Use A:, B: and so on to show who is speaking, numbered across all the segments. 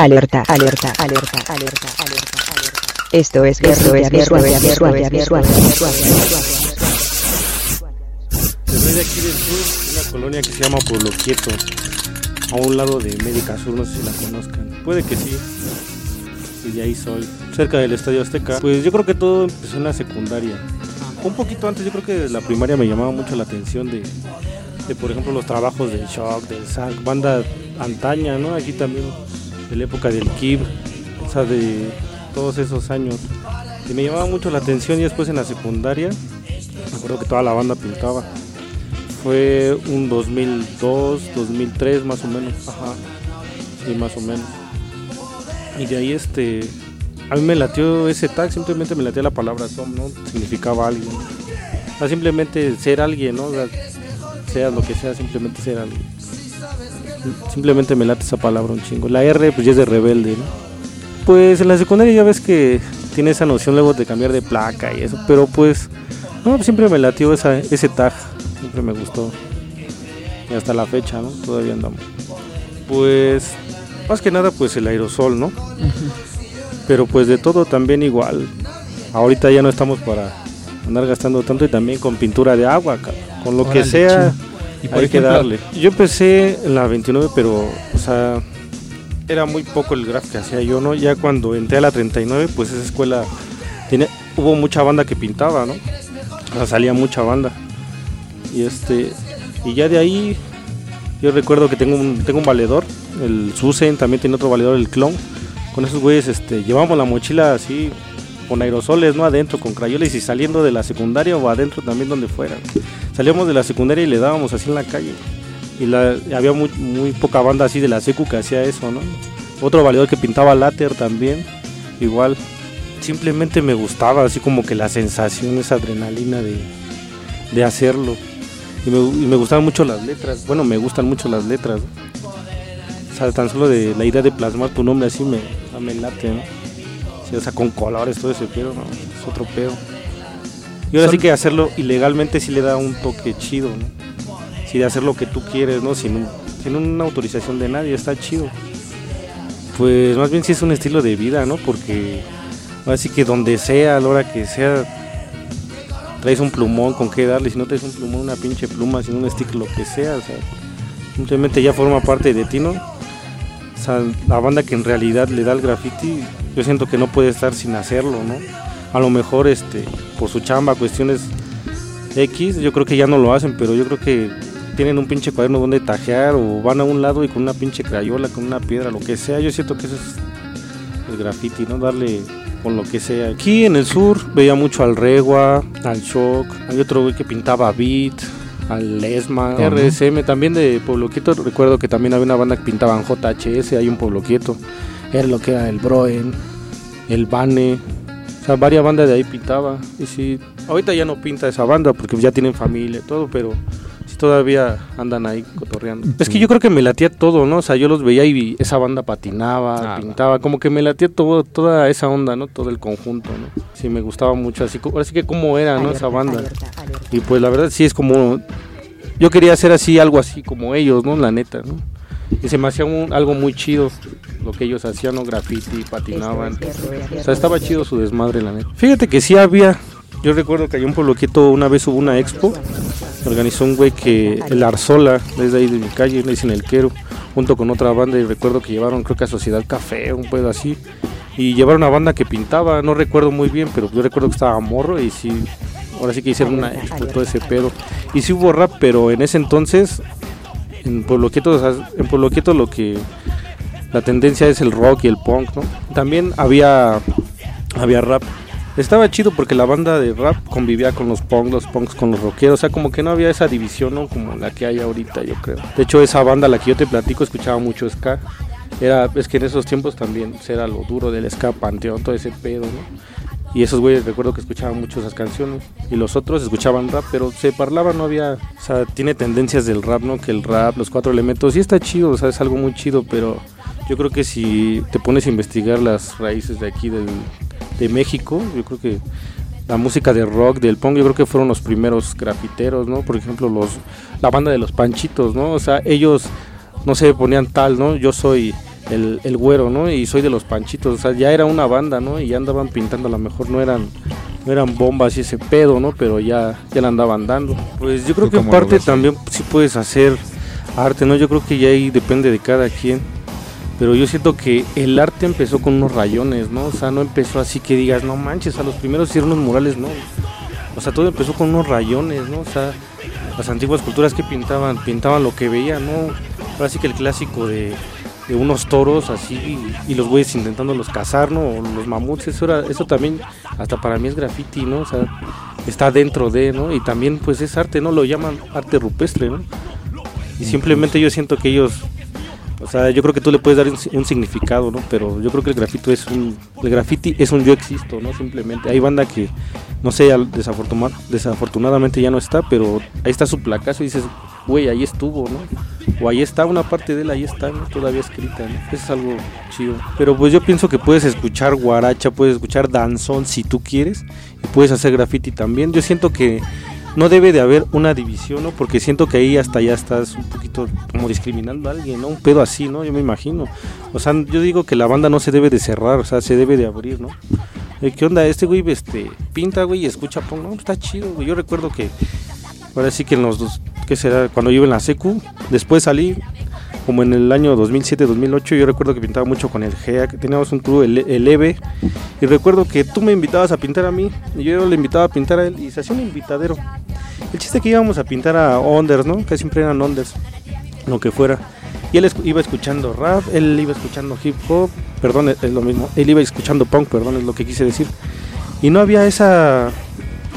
A: Alerta, alerta, alerta, alerta, alerta, alerta. Esto es Guerrilla Visual, Visual, Visual, Visual,
B: Soy de aquí del sur, una colonia que se llama Pueblo Quieto, a un lado de Médica Sur, no sé si la conozcan. Puede que sí, y de ahí soy, cerca del Estadio Azteca. Pues yo creo que todo empezó en la secundaria. Un poquito antes, yo creo que la primaria me llamaba mucho la atención de, de por ejemplo, los trabajos del Shock, del Zack, banda antaña, ¿no? Aquí también, de la época del Kib, o sea, de todos esos años. Y me llamaba mucho la atención y después en la secundaria, me acuerdo que toda la banda pintaba. Fue un 2002, 2003 más o menos, ajá, sí, más o menos. Y de ahí este, a mí me latió ese tag, simplemente me latió la palabra Tom, ¿no? Significaba alguien. O sea, simplemente ser alguien, ¿no? O sea, sea lo que sea, simplemente ser alguien. Simplemente me late esa palabra un chingo. La R pues ya es de rebelde, ¿no? Pues en la secundaria ya ves que tiene esa noción luego de cambiar de placa y eso, pero pues no, siempre me latió esa, ese tag, siempre me gustó. Y hasta la fecha, ¿no? Todavía andamos. Pues más que nada pues el aerosol, ¿no? Pero pues de todo también igual. Ahorita ya no estamos para andar gastando tanto y también con pintura de agua, con lo que sea.
C: chido. Y por
B: hay que darle. Yo empecé en la 29, pero, o sea, era muy poco el graf que hacía yo, ¿no? Ya cuando entré a la 39, pues esa escuela tenía, hubo mucha banda que pintaba, ¿no? O sea, salía mucha banda. Y este, y ya de ahí, yo recuerdo que tengo un, tengo un valedor, el Susen, también tiene otro valedor, el Clon. Con esos güeyes, este, llevamos la mochila así, con aerosoles, ¿no? Adentro, con crayoles y saliendo de la secundaria o adentro también donde fuera. Salíamos de la secundaria y le dábamos así en la calle. Y la, había muy, muy poca banda así de la secu que hacía eso, ¿no? Otro valedor que pintaba láter también, igual. Simplemente me gustaba, así como que la sensación, esa adrenalina de, de hacerlo. Y me, gustaban mucho las letras. Bueno, me gustan mucho las letras. O sea, tan solo de la idea de plasmar tu nombre así me, me late, ¿no? Sí, o sea, con colores, todo ese pedo, ¿no? Es otro pedo. Y ahora
C: Son-
B: sí que hacerlo ilegalmente sí le da un toque chido, ¿no? Sí, de hacer lo que tú quieres, ¿no? Sin, un- sin una autorización de nadie, está chido. Pues más bien sí es un estilo de vida, ¿no? Porque ahora sí que donde sea, a la hora que sea, traes un plumón con qué darle. Si no traes un plumón, una pinche pluma, sin un stick, lo que sea, o sea, simplemente ya forma parte de ti, ¿no? O sea, la banda que en realidad le da el graffiti, yo siento que no puede estar sin hacerlo, ¿no? A lo mejor este, por su chamba, cuestiones X, yo creo que ya no lo hacen, pero yo creo que tienen un pinche cuaderno donde tajear o van a un lado y con una pinche crayola, con una piedra, lo que sea. Yo siento que eso es el graffiti, ¿no? Darle con lo que sea. Aquí en el sur veía mucho al Regua, al Shock, hay otro güey que pintaba Beat, al Esma,
C: ¿Cómo?
B: RSM, también de Pueblo Quieto. Recuerdo que también había una banda que pintaban JHS, hay un Pueblo Quieto. Era lo que era el Broen, el Bane. O sea, varias bandas de ahí pintaba. Y sí, ahorita ya no pinta esa banda porque ya tienen familia y todo, pero sí todavía andan ahí cotorreando. Es que yo creo que me latía todo, ¿no? O sea, yo los veía y esa banda patinaba,
C: Ah,
B: pintaba, como que me latía todo, toda esa onda, ¿no? Todo el conjunto, ¿no? Sí, me gustaba mucho, así, co- así que cómo era, ¿no? Esa banda. Y pues la verdad sí es como... Yo quería hacer así, algo así como ellos, ¿no? La neta, ¿no? Y se me hacía un- algo muy chido lo que ellos hacían, ¿no? Graffiti, patinaban. O sea, estaba chido su desmadre, la neta. Fíjate que sí había... Yo recuerdo que allá en Pueblo Quieto una vez hubo una expo. Organizó un güey que... El Arzola, desde ahí de mi calle, le dicen el Quero. Junto con otra banda y recuerdo que llevaron creo que a Sociedad Café, un pedo así. Y llevaron una banda que pintaba, no recuerdo muy bien, pero yo recuerdo que estaba morro y sí... Ahora sí que hicieron una expo, todo ese pedo. Y sí hubo rap, pero en ese entonces, en Pueblo Quieto, en lo que la tendencia es el rock y el punk, ¿no? También había había rap. Estaba chido porque la banda de rap convivía con los punk, los punks con los rockeros, o sea, como que no había esa división, ¿no? Como la que hay ahorita, yo creo. De hecho, esa banda, la que yo te platico, escuchaba mucho ska. Era, es que en esos tiempos también pues, era lo duro del ska, panteón, todo ese pedo, ¿no? Y esos güeyes recuerdo que escuchaban mucho esas canciones. Y los otros escuchaban rap, pero se parlaba, no había. O sea, tiene tendencias del rap, ¿no? Que el rap, los cuatro elementos, sí está chido, o sea, es algo muy chido, pero yo creo que si te pones a investigar las raíces de aquí del, de México, yo creo que la música de rock, del punk, yo creo que fueron los primeros grafiteros, ¿no? Por ejemplo, los la banda de los Panchitos, ¿no? O sea, ellos no se ponían tal, ¿no? Yo soy el, el güero, ¿no? Y soy de los panchitos, o sea, ya era una banda, ¿no? Y ya andaban pintando, a lo mejor no eran no eran bombas y ese pedo, ¿no? Pero ya, ya la andaban dando. Pues yo creo que en parte también sí puedes hacer arte, ¿no? Yo creo que ya ahí depende de cada quien. Pero yo siento que el arte empezó con unos rayones, ¿no? O sea, no empezó así que digas, no manches, a los primeros hicieron unos murales, no. O sea, todo empezó con unos rayones, ¿no? O sea, las antiguas culturas que pintaban, pintaban lo que veían, ¿no? Ahora sí que el clásico de, de unos toros así y, los güeyes intentando los cazar, ¿no? O los mamuts, eso, eso también hasta para mí es graffiti, ¿no? O sea, está dentro de, ¿no? Y también pues es arte, ¿no? Lo llaman arte rupestre, ¿no? Y simplemente yo siento que ellos o sea, yo creo que tú le puedes dar un, significado, ¿no? Pero yo creo que el grafito es un, el graffiti es un yo existo, ¿no? Simplemente. Hay banda que, no sé, desafortunadamente ya no está, pero ahí está su placazo y dices, güey, ahí estuvo, ¿no? O ahí está una parte de él, ahí está, ¿no? Todavía escrita, ¿no? Eso es algo chido. Pero pues yo pienso que puedes escuchar guaracha, puedes escuchar danzón si tú quieres, y puedes hacer graffiti también. Yo siento que no debe de haber una división, ¿no? Porque siento que ahí hasta ya estás un poquito como discriminando a alguien, ¿no? Un pedo así, ¿no? Yo me imagino. O sea, yo digo que la banda no se debe de cerrar, o sea, se debe de abrir, ¿no? Eh, ¿Qué onda? Este güey este, pinta, güey, y escucha punk, no, está chido, güey. Yo recuerdo que, ahora sí que en los dos, ¿qué será? Cuando yo iba en la secu, después salí, como en el año 2007-2008, yo recuerdo que pintaba mucho con el GEA, que teníamos un crew, el, el EVE, y recuerdo que tú me invitabas a pintar a mí, y yo le invitaba a pintar a él, y se hacía un invitadero. El chiste que íbamos a pintar a Onders, ¿no? Que siempre eran Onders, lo que fuera. Y él iba escuchando rap, él iba escuchando hip hop, perdón, es lo mismo, él iba escuchando punk, perdón, es lo que quise decir. Y no había esa,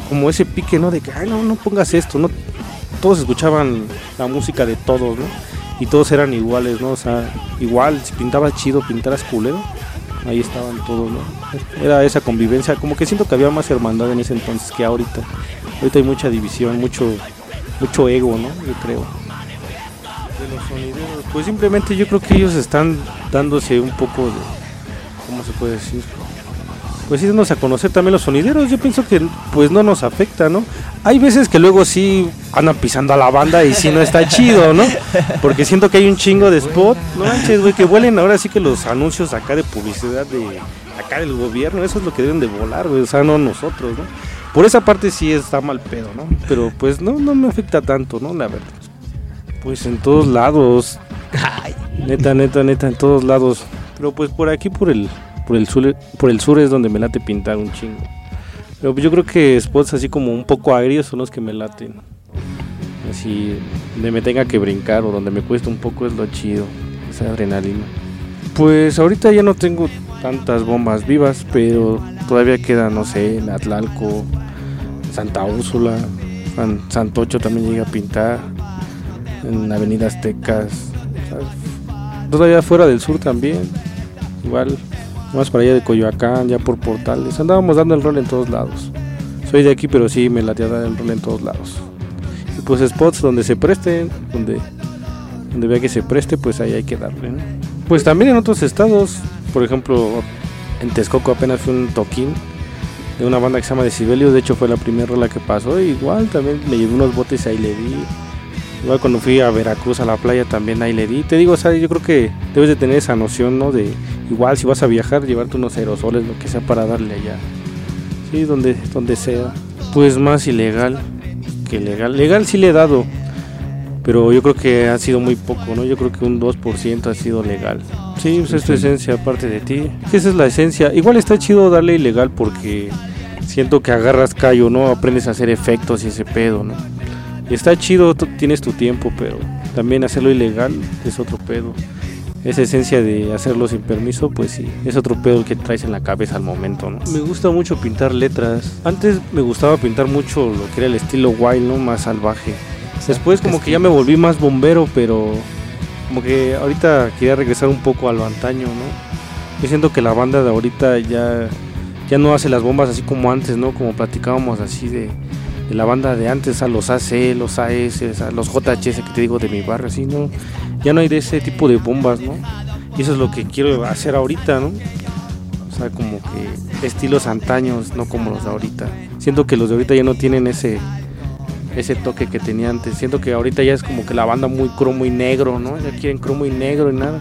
B: como ese pique, ¿no? De que, no, no pongas esto, ¿no? Todos escuchaban la música de todos, ¿no? y todos eran iguales, ¿no? O sea, igual, si pintabas chido, pintaras culero, ahí estaban todos, ¿no? Era esa convivencia, como que siento que había más hermandad en ese entonces que ahorita. Ahorita hay mucha división, mucho, mucho ego, ¿no? Yo creo. De los sonideros, pues simplemente yo creo que ellos están dándose un poco de, ¿cómo se puede decir? Pues sí a conocer también los sonideros. Yo pienso que pues no nos afecta, ¿no? Hay veces que luego sí andan pisando a la banda y sí no está chido, ¿no? Porque siento que hay un chingo de spot, no manches, güey, que vuelen ahora sí que los anuncios acá de publicidad de acá del gobierno, eso es lo que deben de volar, güey, o sea, no nosotros, ¿no? Por esa parte sí está mal pedo, ¿no? Pero pues no, no me afecta tanto, ¿no? La verdad. Pues en todos lados. Neta, neta, neta, en todos lados. Pero pues por aquí, por el por el sur, por el sur es donde me late pintar un chingo. Pero yo creo que spots así como un poco agrios son los que me laten. Así, donde me tenga que brincar o donde me cuesta un poco es lo chido, esa adrenalina. Pues ahorita ya no tengo tantas bombas vivas, pero todavía queda, no sé, en Atlalco, Santa Úrsula, San, Santocho también llega a pintar, en Avenida Aztecas, todavía fuera del sur también, igual más para allá de Coyoacán, ya por portales. Andábamos dando el rol en todos lados. Soy de aquí, pero sí me latía dar el rol en todos lados. Y pues spots donde se presten, donde, donde vea que se preste, pues ahí hay que darle. Pues también en otros estados, por ejemplo, en Texcoco apenas fue un toquín de una banda que se llama Decibelios. De hecho, fue la primera rola que pasó. igual también le llevé unos botes y ahí le di. Igual cuando fui a Veracruz a la playa también ahí le di. Te digo, o sea, yo creo que debes de tener esa noción, ¿no? De igual si vas a viajar, llevarte unos aerosoles, lo que sea para darle allá. Sí, donde, donde sea. Pues más ilegal que legal. Legal sí le he dado, pero yo creo que ha sido muy poco, ¿no? Yo creo que un 2% ha sido legal. Sí, pues es tu esencia aparte de ti. Esa es la esencia. Igual está chido darle ilegal porque siento que agarras callo, ¿no? Aprendes a hacer efectos y ese pedo, ¿no? Y está chido, tienes tu tiempo, pero también hacerlo ilegal es otro pedo. Esa esencia de hacerlo sin permiso, pues sí, es otro pedo que traes en la cabeza al momento, ¿no? Me gusta mucho pintar letras. Antes me gustaba pintar mucho lo que era el estilo wild, ¿no? Más salvaje. Después como que ya me volví más bombero, pero como que ahorita quería regresar un poco a lo antaño, ¿no? Yo siento que la banda de ahorita ya, ya no hace las bombas así como antes, ¿no? Como platicábamos así de de la banda de antes, a los AC, los AS, a los JHS que te digo de mi barrio, así, ¿no? Ya no hay de ese tipo de bombas, ¿no? Y eso es lo que quiero hacer ahorita, ¿no? O sea, como que estilos antaños, no como los de ahorita. Siento que los de ahorita ya no tienen ese ese toque que tenía antes. Siento que ahorita ya es como que la banda muy cromo y negro, ¿no? Ya quieren cromo y negro y nada.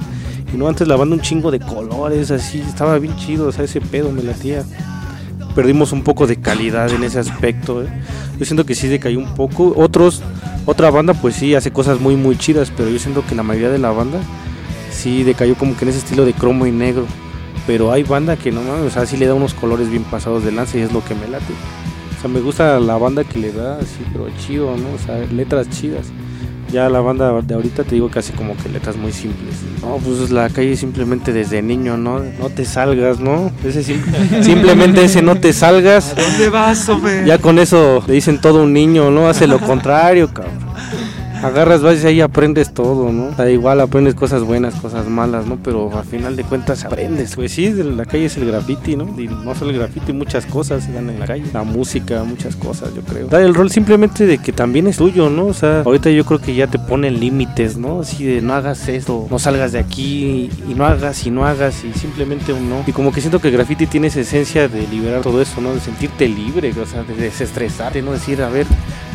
B: Y no, antes la banda un chingo de colores, así, estaba bien chido, o sea, ese pedo me latía. Perdimos un poco de calidad en ese aspecto, ¿eh? Yo siento que sí decayó un poco. Otros, otra banda, pues sí, hace cosas muy, muy chidas, pero yo siento que la mayoría de la banda sí decayó como que en ese estilo de cromo y negro. Pero hay banda que no o sea, sí le da unos colores bien pasados de lanza y es lo que me late. O sea, me gusta la banda que le da así, pero chido, ¿no? O sea, letras chidas. Ya la banda de ahorita te digo casi como que letras muy simples. No, pues la calle simplemente desde niño, ¿no? No te salgas, ¿no? Ese simplemente ese no te salgas.
C: dónde vas, hombre?
B: Ya con eso le dicen todo un niño, ¿no? Hace lo contrario, cabrón agarras, vas y ahí aprendes todo, ¿no? Da igual aprendes cosas buenas, cosas malas, ¿no? Pero al final de cuentas aprendes. Pues sí, la calle es el graffiti, ¿no? Y no solo el graffiti, muchas cosas se dan en la calle. La música, muchas cosas, yo creo. Da el rol simplemente de que también es tuyo, ¿no? O sea, ahorita yo creo que ya te ponen límites, ¿no? Así de no hagas esto, no salgas de aquí y no hagas y no hagas y simplemente un no. Y como que siento que el graffiti tiene esa esencia de liberar todo eso, ¿no? De sentirte libre, o sea, de desestresarte, ¿no? Decir, a ver,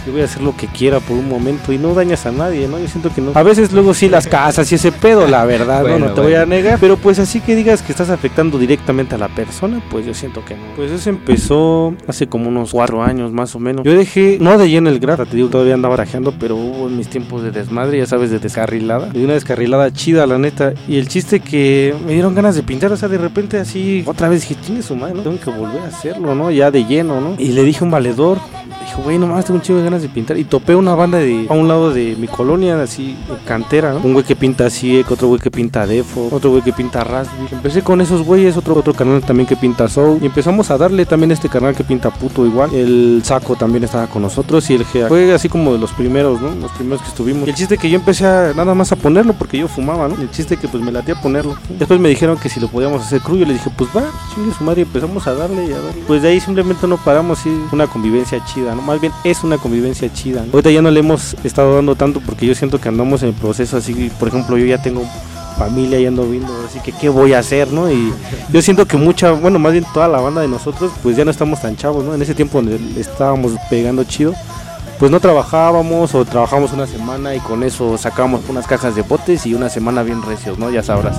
B: yo voy a hacer lo que quiera por un momento y no dañas a nadie, ¿no? Yo siento que no. A veces luego sí las casas y ese pedo, la verdad, no, no te voy a negar, pero pues así que digas que estás afectando directamente a la persona, pues yo siento que no. Pues eso empezó hace como unos cuatro años más o menos. Yo dejé, no de lleno el grata, te digo, todavía andaba rajeando, pero hubo en mis tiempos de desmadre, ya sabes, de descarrilada. De una descarrilada chida, la neta. Y el chiste que me dieron ganas de pintar, o sea, de repente así, otra vez dije, tiene su madre, ¿no? Tengo que volver a hacerlo, ¿no? Ya de lleno, ¿no? Y le dije a un valedor, dijo, güey, nomás tengo un chido de ganas de pintar. Y topé una banda de a un lado de mi colonia, así, cantera, ¿no? Un güey que pinta Siek, otro güey que pinta Defo, otro güey que pinta Raspberry. Empecé con esos güeyes, otro, otro canal también que pinta Soul. Y empezamos a darle también este canal que pinta puto igual. El Saco también estaba con nosotros y el Gea. Fue así como de los primeros, ¿no? Los primeros que estuvimos. Y el chiste que yo empecé nada más a ponerlo porque yo fumaba, ¿no? El chiste que pues me latía ponerlo. Después me dijeron que si lo podíamos hacer crudo, yo le dije, pues va, chingue su madre. Empezamos a darle y a darle. Pues de ahí simplemente no paramos, y una convivencia chida, ¿no? Más bien es una convivencia chida. Ahorita ya no le hemos estado dando tanto porque yo siento que andamos en el proceso así, por ejemplo, yo ya tengo familia y ando viendo, así que qué voy a hacer, ¿no? Y yo siento que mucha, bueno, más bien toda la banda de nosotros, pues ya no estamos tan chavos, ¿no? En ese tiempo donde estábamos pegando chido, pues no trabajábamos o trabajamos una semana y con eso sacábamos unas cajas de botes y una semana bien recios, ¿no? Ya sabrás.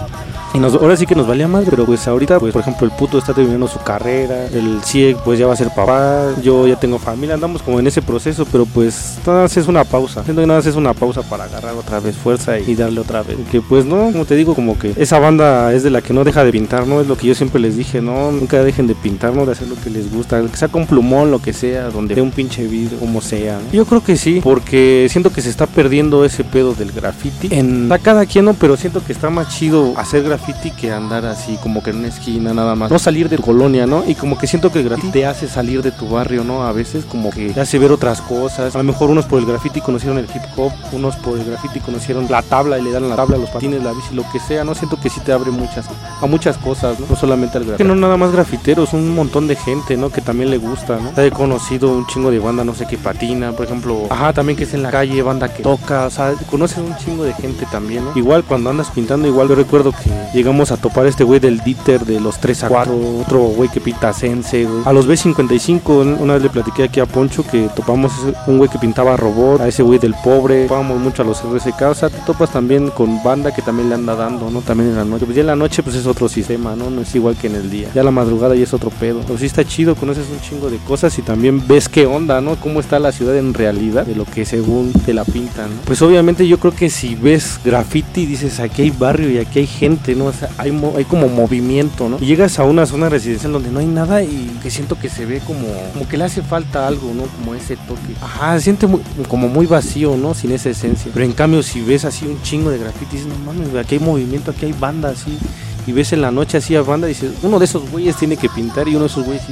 B: Y nos, ahora sí que nos valía más, pero pues ahorita, pues por ejemplo, el puto está terminando su carrera, el CIEC pues ya va a ser papá, yo ya tengo familia, andamos como en ese proceso, pero pues nada más es una pausa. Siento que nada más es una pausa para agarrar otra vez fuerza y, darle otra vez. Que pues no, como te digo, como que esa banda es de la que no deja de pintar, ¿no? Es lo que yo siempre les dije, ¿no? Nunca dejen de pintar, ¿no? De hacer lo que les gusta, que sea con plumón, lo que sea, donde de un pinche vidrio, como sea. Yo creo que sí, porque siento que se está perdiendo ese pedo del graffiti. En cada quien, ¿no? Pero siento que está más chido hacer graffiti que andar así como que en una esquina nada más. No salir de colonia, ¿no? Y como que siento que el graffiti te hace salir de tu barrio, ¿no? A veces como que te hace ver otras cosas. A lo mejor unos por el graffiti conocieron el hip hop, unos por el graffiti conocieron la tabla y le dan la tabla, los patines, la bici, lo que sea, ¿no? Siento que sí te abre muchas, a muchas cosas, ¿no? No solamente al graffiti. Que no nada más grafiteros, un montón de gente, ¿no? Que también le gusta, ¿no? He conocido un chingo de banda, no sé, qué patina, por ejemplo, ajá, también que es en la calle, banda que toca, o sea, conoces un chingo de gente también, ¿no? Igual cuando andas pintando, igual yo recuerdo que llegamos a topar este güey del Dieter de los 3 a 4, otro güey que pinta Sense, A los B55, una vez le platiqué aquí a Poncho que topamos un güey que pintaba robot, a ese güey del pobre, topamos mucho a los RSK, o sea, te topas también con banda que también le anda dando, ¿no? También en la noche. Pues ya en la noche pues es otro sistema, ¿no? No es igual que en el día. Ya la madrugada ya es otro pedo. Pero sí está chido, conoces un chingo de cosas y también ves qué onda, ¿no? Cómo está la ciudad en realidad de lo que según te la pintan. Pues obviamente yo creo que si ves graffiti dices aquí hay barrio y aquí hay gente, ¿no? O sea, hay, hay como movimiento, ¿no? Llegas a una zona residencial donde no hay nada y que siento que se ve como, como que le hace falta algo, ¿no? Como ese toque. Ajá, siente como muy vacío, ¿no? Sin esa esencia. Pero en cambio, si ves así un chingo de grafitis, no mames, aquí hay movimiento, aquí hay banda así. Y ves en la noche así a banda y dices, uno de esos güeyes tiene que pintar y uno de esos güeyes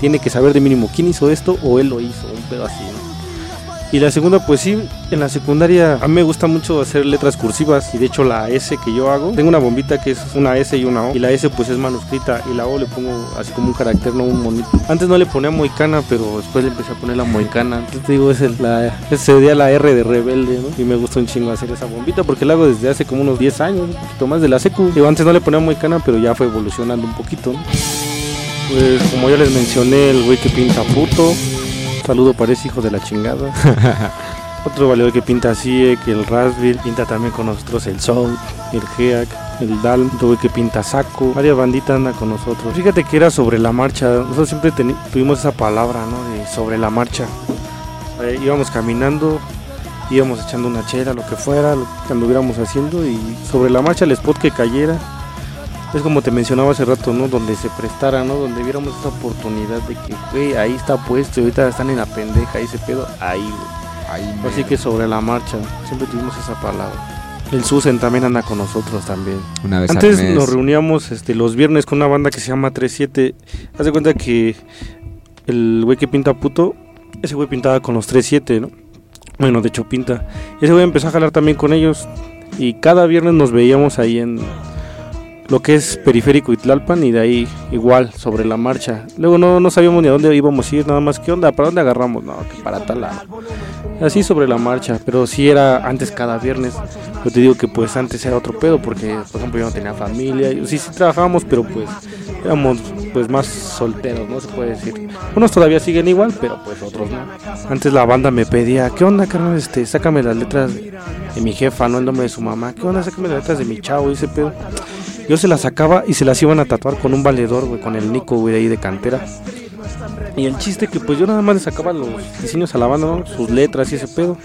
B: tiene que saber de mínimo quién hizo esto o él lo hizo, un pedo así, ¿no? Y la segunda, pues sí, en la secundaria a mí me gusta mucho hacer letras cursivas y de hecho la S que yo hago, tengo una bombita que es una S y una O y la S pues es manuscrita y la O le pongo así como un carácter, no un monito. Antes no le ponía moicana, pero después le empecé a poner la moicana. Entonces te digo, es el, la, sería la R de rebelde, ¿no? Y me gusta un chingo hacer esa bombita porque la hago desde hace como unos 10 años, un poquito más de la secu. Digo, antes no le ponía moicana, pero ya fue evolucionando un poquito. Pues como ya les mencioné, el güey que pinta puto, saludo para ese hijo de la chingada. Otro valedor que pinta así, que el Raspberry, pinta también con nosotros el Soul, el Geak. el Dal, tuve que pinta saco, varias banditas andan con nosotros. Fíjate que era sobre la marcha, nosotros siempre tuvimos esa palabra, ¿no? De sobre la marcha. Eh, íbamos caminando, íbamos echando una chela, lo que fuera, lo que anduviéramos haciendo y sobre la marcha el spot que cayera. Es como te mencionaba hace rato, ¿no? Donde se prestara, ¿no? Donde viéramos esa oportunidad de que, güey, ahí está puesto, y ahorita están en la pendeja, ese pedo, ahí, güey. Así que sobre la marcha, siempre tuvimos esa palabra. El Susan también anda con nosotros también.
C: Una vez
B: Antes nos reuníamos este, los viernes con una banda que se llama 37. Haz de cuenta que el güey que pinta puto, ese güey pintaba con los 37, ¿no? Bueno, de hecho pinta. Ese güey empezó a jalar también con ellos. Y cada viernes nos veíamos ahí en lo que es Periférico y Tlalpan y de ahí igual sobre la marcha. Luego no, no sabíamos ni a dónde íbamos a ir, nada más qué onda, para dónde agarramos, no, que para tal lado. Así sobre la marcha, pero sí era antes cada viernes. Yo te digo que pues antes era otro pedo porque por ejemplo yo no tenía familia, sí sí trabajábamos, pero pues éramos pues más solteros, no se puede decir. Unos todavía siguen igual, pero pues otros no. Antes la banda me pedía, "¿Qué onda, carnal? Este, sácame las letras de mi jefa, no el nombre de su mamá. ¿Qué onda? Sácame las letras de mi chavo y ese pedo." Yo se las sacaba y se las iban a tatuar con un valedor, güey, con el Nico, güey, ahí de cantera. Y el chiste que pues yo nada más le sacaba los diseños a la banda, ¿no? Sus letras y ese pedo.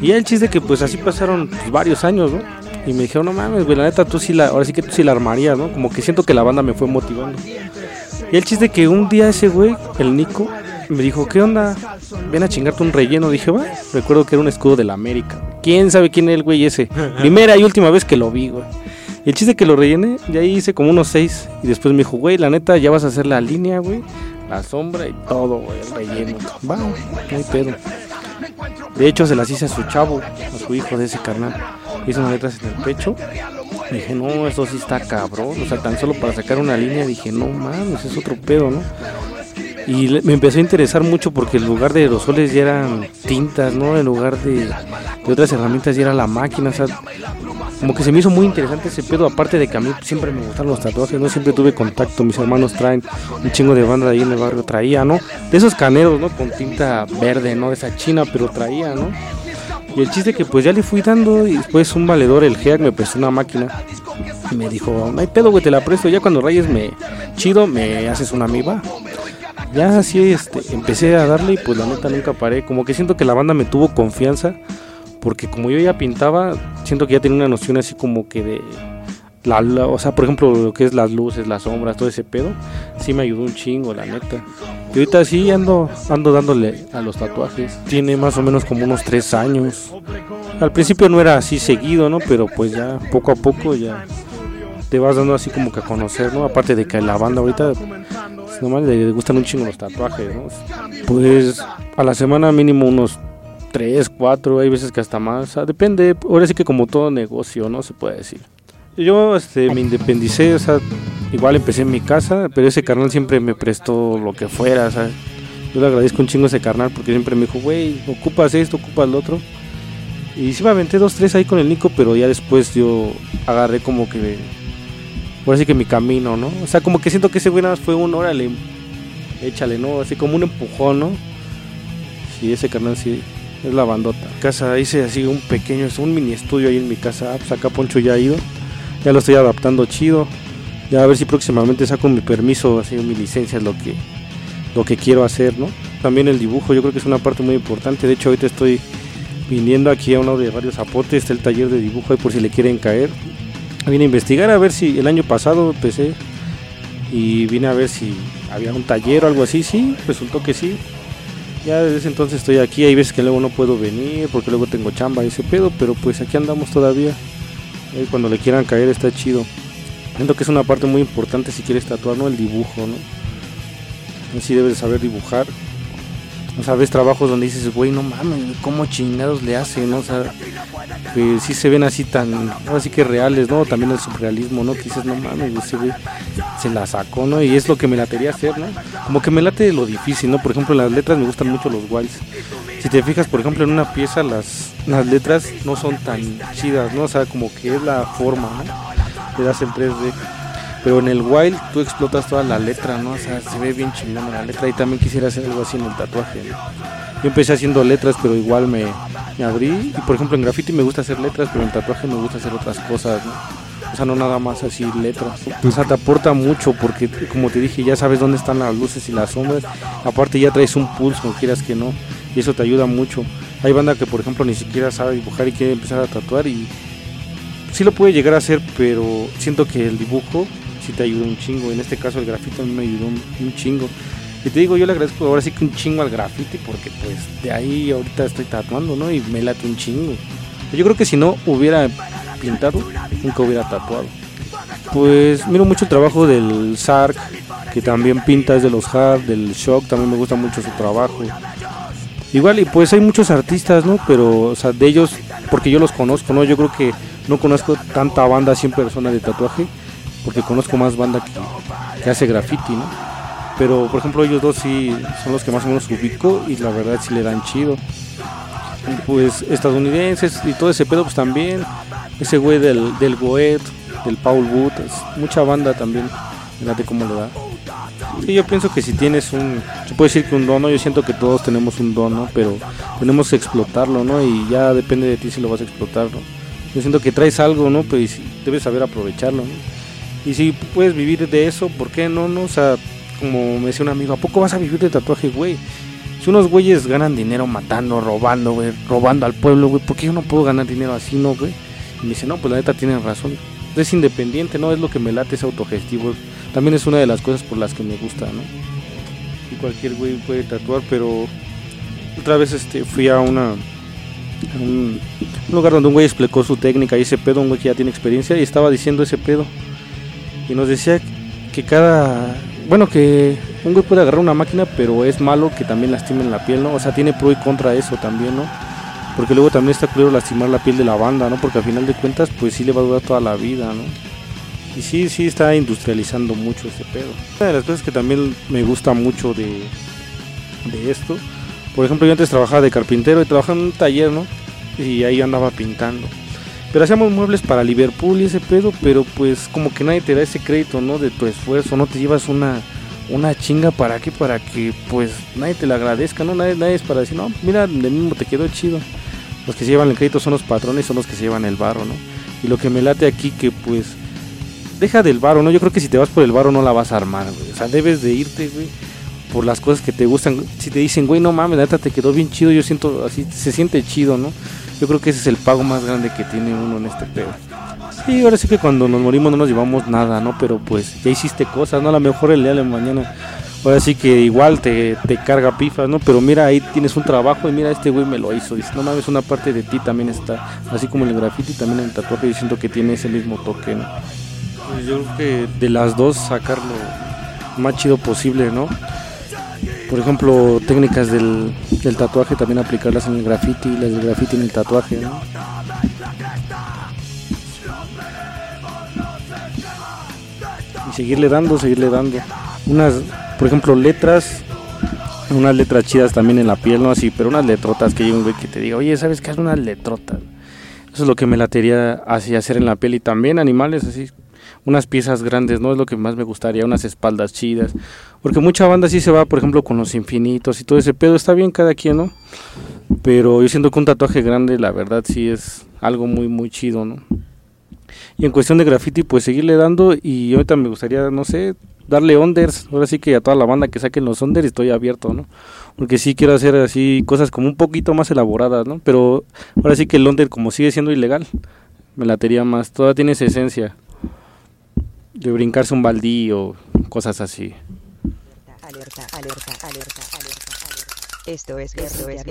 B: Y el chiste que pues así pasaron pues, varios años, ¿no? Y me dijeron, no mames, güey, la neta tú sí la, ahora sí que tú sí la armarías, ¿no? Como que siento que la banda me fue motivando. Y el chiste que un día ese güey, el Nico, me dijo, ¿qué onda? Ven a chingarte un relleno. Dije, va, recuerdo que era un escudo de la América. ¿Quién sabe quién es el güey ese? Primera y última vez que lo vi, güey. El chiste que lo rellené, ya hice como unos seis. Y después me dijo, güey, la neta, ya vas a hacer la línea, güey. La sombra y todo, güey, el relleno. Va, no hay pedo. De hecho, se las hice a su chavo, a su hijo de ese carnal. Hice unas letras en el pecho. Dije, no, eso sí está cabrón. O sea, tan solo para sacar una línea, dije, no mames, es otro pedo, ¿no? Y me empezó a interesar mucho porque en lugar de aerosoles ya eran tintas, ¿no? En lugar de, de otras herramientas ya era la máquina. O sea, como que se me hizo muy interesante ese pedo, aparte de que a mí siempre me gustaron los tatuajes, ¿no? Siempre tuve contacto, mis hermanos traen un chingo de banda ahí en el barrio, traía, ¿no? De esos caneros, ¿no? Con tinta verde, ¿no? De esa china, pero traía, ¿no? Y el chiste que pues ya le fui dando y después un valedor, el GEAC, me prestó una máquina y me dijo, no hay pedo, güey, te la presto, ya cuando rayes me chido, me haces una amiga. Ya así este, empecé a darle y pues la neta nunca paré, como que siento que la banda me tuvo confianza porque como yo ya pintaba, siento que ya tenía una noción así como que de la, o sea, por ejemplo, lo que es las luces, las sombras, todo ese pedo, sí me ayudó un chingo, la neta. Y ahorita sí ando, ando dándole a los tatuajes. Tiene más o menos como unos tres años. Al principio no era así seguido, ¿no? Pero pues ya poco a poco ya te vas dando así como que a conocer, ¿no? Aparte de que la banda ahorita pues, nomás le gustan un chingo los tatuajes, ¿no? Pues a la semana mínimo unos tres, cuatro, hay veces que hasta más. depende, ahora sí que como todo negocio, ¿no? Se puede decir. Yo este, me independicé, o sea, igual empecé en mi casa, pero ese carnal siempre me prestó lo que fuera, ¿sabes? Yo le agradezco un chingo ese carnal porque siempre me dijo, güey, ocupas esto, ocupas lo otro. Y sí me aventé dos, tres ahí con el Nico, pero ya después yo agarré como que, ahora sí que mi camino, ¿no? O sea, como que siento que ese güey nada más fue un órale, échale, ¿no? Así como un empujón, ¿no? Sí, ese carnal sí, es la bandota. Casa hice así un pequeño, un mini estudio ahí en mi casa. Pues acá Poncho ya ha ido. Ya lo estoy adaptando chido. Ya a ver si próximamente saco mi permiso, así mi licencia es lo que lo que quiero hacer, ¿no? También el dibujo, yo creo que es una parte muy importante. De hecho, ahorita estoy viniendo aquí a uno de varios zapotes, está el taller de dibujo ahí por si le quieren caer. Vine a investigar a ver si el año pasado empecé y vine a ver si había un taller o algo así, sí, resultó que sí. Ya desde ese entonces estoy aquí, hay veces que luego no puedo venir porque luego tengo chamba y ese pedo, pero pues aquí andamos todavía. Cuando le quieran caer está chido. Siento que es una parte muy importante si quieres tatuar, ¿no? El dibujo, ¿no? Así debes saber dibujar o sea, ves trabajos donde dices, güey, no mames, ¿cómo chingados le hacen? ¿no? O sea, que sí se ven así tan, así que reales, ¿no? También el surrealismo, ¿no? Que dices, no mames, güey se la sacó, ¿no? Y es lo que me latería hacer, ¿no? Como que me late lo difícil, ¿no? Por ejemplo, en las letras me gustan mucho los guays. Si te fijas, por ejemplo, en una pieza las, las letras no son tan chidas, ¿no? O sea, como que es la forma, ¿no? Le das en 3D. Pero en el wild tú explotas toda la letra, ¿no? O sea, se ve bien chingona la letra y también quisiera hacer algo así en el tatuaje. Yo empecé haciendo letras, pero igual me, abrí. Y por ejemplo en graffiti me gusta hacer letras, pero en tatuaje me gusta hacer otras cosas, ¿no? O sea, no nada más así letras. O sea, te aporta mucho porque, como te dije, ya sabes dónde están las luces y las sombras. Aparte ya traes un pulso, quieras que no. Y eso te ayuda mucho. Hay banda que, por ejemplo, ni siquiera sabe dibujar y quiere empezar a tatuar y sí lo puede llegar a hacer, pero siento que el dibujo sí te ayuda un chingo. En este caso el grafito a mí me ayudó un, chingo. Y te digo, yo le agradezco ahora sí que un chingo al grafiti porque pues de ahí ahorita estoy tatuando, ¿no? Y me late un chingo. Yo creo que si no hubiera pintado, nunca hubiera tatuado. Pues miro mucho el trabajo del Sark, que también pinta es de los Hard, del Shock, también me gusta mucho su trabajo. Igual, y pues hay muchos artistas, ¿no? Pero, o sea, de ellos, porque yo los conozco, ¿no? Yo creo que no conozco tanta banda 100 personas de tatuaje, porque conozco más banda que, hace graffiti, ¿no? Pero, por ejemplo, ellos dos sí son los que más o menos ubico y la verdad sí le dan chido. pues estadounidenses y todo ese pedo, pues también. Ese güey del, del Goet, del Paul Wood, mucha banda también. Fíjate cómo le da. Sí, yo pienso que si tienes un, se puede decir que un dono, yo siento que todos tenemos un dono, pero tenemos que explotarlo, ¿no? Y ya depende de ti si lo vas a explotar, ¿no? Yo siento que traes algo, ¿no? Pues debes saber aprovecharlo, ¿no? Y si puedes vivir de eso, ¿por qué no, no? O sea, como me decía un amigo, ¿a poco vas a vivir de tatuaje, güey? Si unos güeyes ganan dinero matando, robando, güey, robando al pueblo, güey, ¿por qué yo no puedo ganar dinero así, no, güey? Y me dice, no, pues la neta tienen razón. Es independiente, ¿no? Es lo que me late, es autogestivo. También es una de las cosas por las que me gusta, ¿no? Y cualquier güey puede tatuar, pero otra vez este fui a una un, lugar donde un güey explicó su técnica y ese pedo, un güey que ya tiene experiencia y estaba diciendo ese pedo. Y nos decía que cada, bueno, que un güey puede agarrar una máquina, pero es malo que también lastime la piel, ¿no? O sea, tiene pro y contra eso también, ¿no? Porque luego también está claro lastimar la piel de la banda, ¿no? Porque al final de cuentas, pues sí le va a durar toda la vida, ¿no? Y sí, sí está industrializando mucho ese pedo. Una de las cosas que también me gusta mucho de, de esto, por ejemplo, yo antes trabajaba de carpintero y trabajaba en un taller, ¿no? Y ahí andaba pintando. Pero hacíamos muebles para Liverpool y ese pedo, pero pues como que nadie te da ese crédito, ¿no? De tu esfuerzo, no te llevas una, una chinga para qué, para que pues nadie te la agradezca, ¿no? Nadie, nadie es para decir, no, mira, de mismo te quedó chido. Los que se llevan el crédito son los patrones, son los que se llevan el barro, ¿no? Y lo que me late aquí que pues deja del varo, ¿no? Yo creo que si te vas por el varo no la vas a armar. O sea, debes de irte, güey, por las cosas que te gustan. Si te dicen, güey, no mames, neta te quedó bien chido, yo siento así, se siente chido, ¿no? Yo creo que ese es el pago más grande que tiene uno en este pedo. Sí, ahora sí que cuando nos morimos no nos llevamos nada, ¿no? Pero pues ya hiciste cosas, ¿no? A lo mejor el día de mañana. Ahora sí que igual te, te carga pifas, ¿no? Pero mira, ahí tienes un trabajo y mira, este güey me lo hizo. Dice, no mames, una parte de ti también está. Así como el graffiti, también el tatuaje, yo siento que tiene ese mismo toque, ¿no? Pues yo creo que de las dos sacar lo más chido posible, ¿no? Por ejemplo, técnicas del, tatuaje también aplicarlas en el graffiti, las del graffiti en el tatuaje, ¿no? Y seguirle dando, seguirle dando. Unas, por ejemplo, letras, unas letras chidas también en la piel, ¿no? Así, pero unas letrotas que hay un güey que te diga, oye, ¿sabes qué es una letrota? Eso es lo que me latería así hacer en la piel y también animales así unas piezas grandes, ¿no? Es lo que más me gustaría, unas espaldas chidas. Porque mucha banda sí se va, por ejemplo, con los infinitos y todo ese pedo. Está bien cada quien, ¿no? Pero yo siento que un tatuaje grande, la verdad, sí es algo muy, muy chido, ¿no? Y en cuestión de graffiti, pues seguirle dando. Y ahorita me gustaría, no sé, darle onders. Ahora sí que a toda la banda que saquen los onders estoy abierto, ¿no? Porque sí quiero hacer así cosas como un poquito más elaboradas, ¿no? Pero ahora sí que el onder, como sigue siendo ilegal, me latería más. Toda tiene esa esencia de brincarse un baldío, cosas así. Alerta, alerta, alerta, alerta,
A: alerta. Esto es, esto es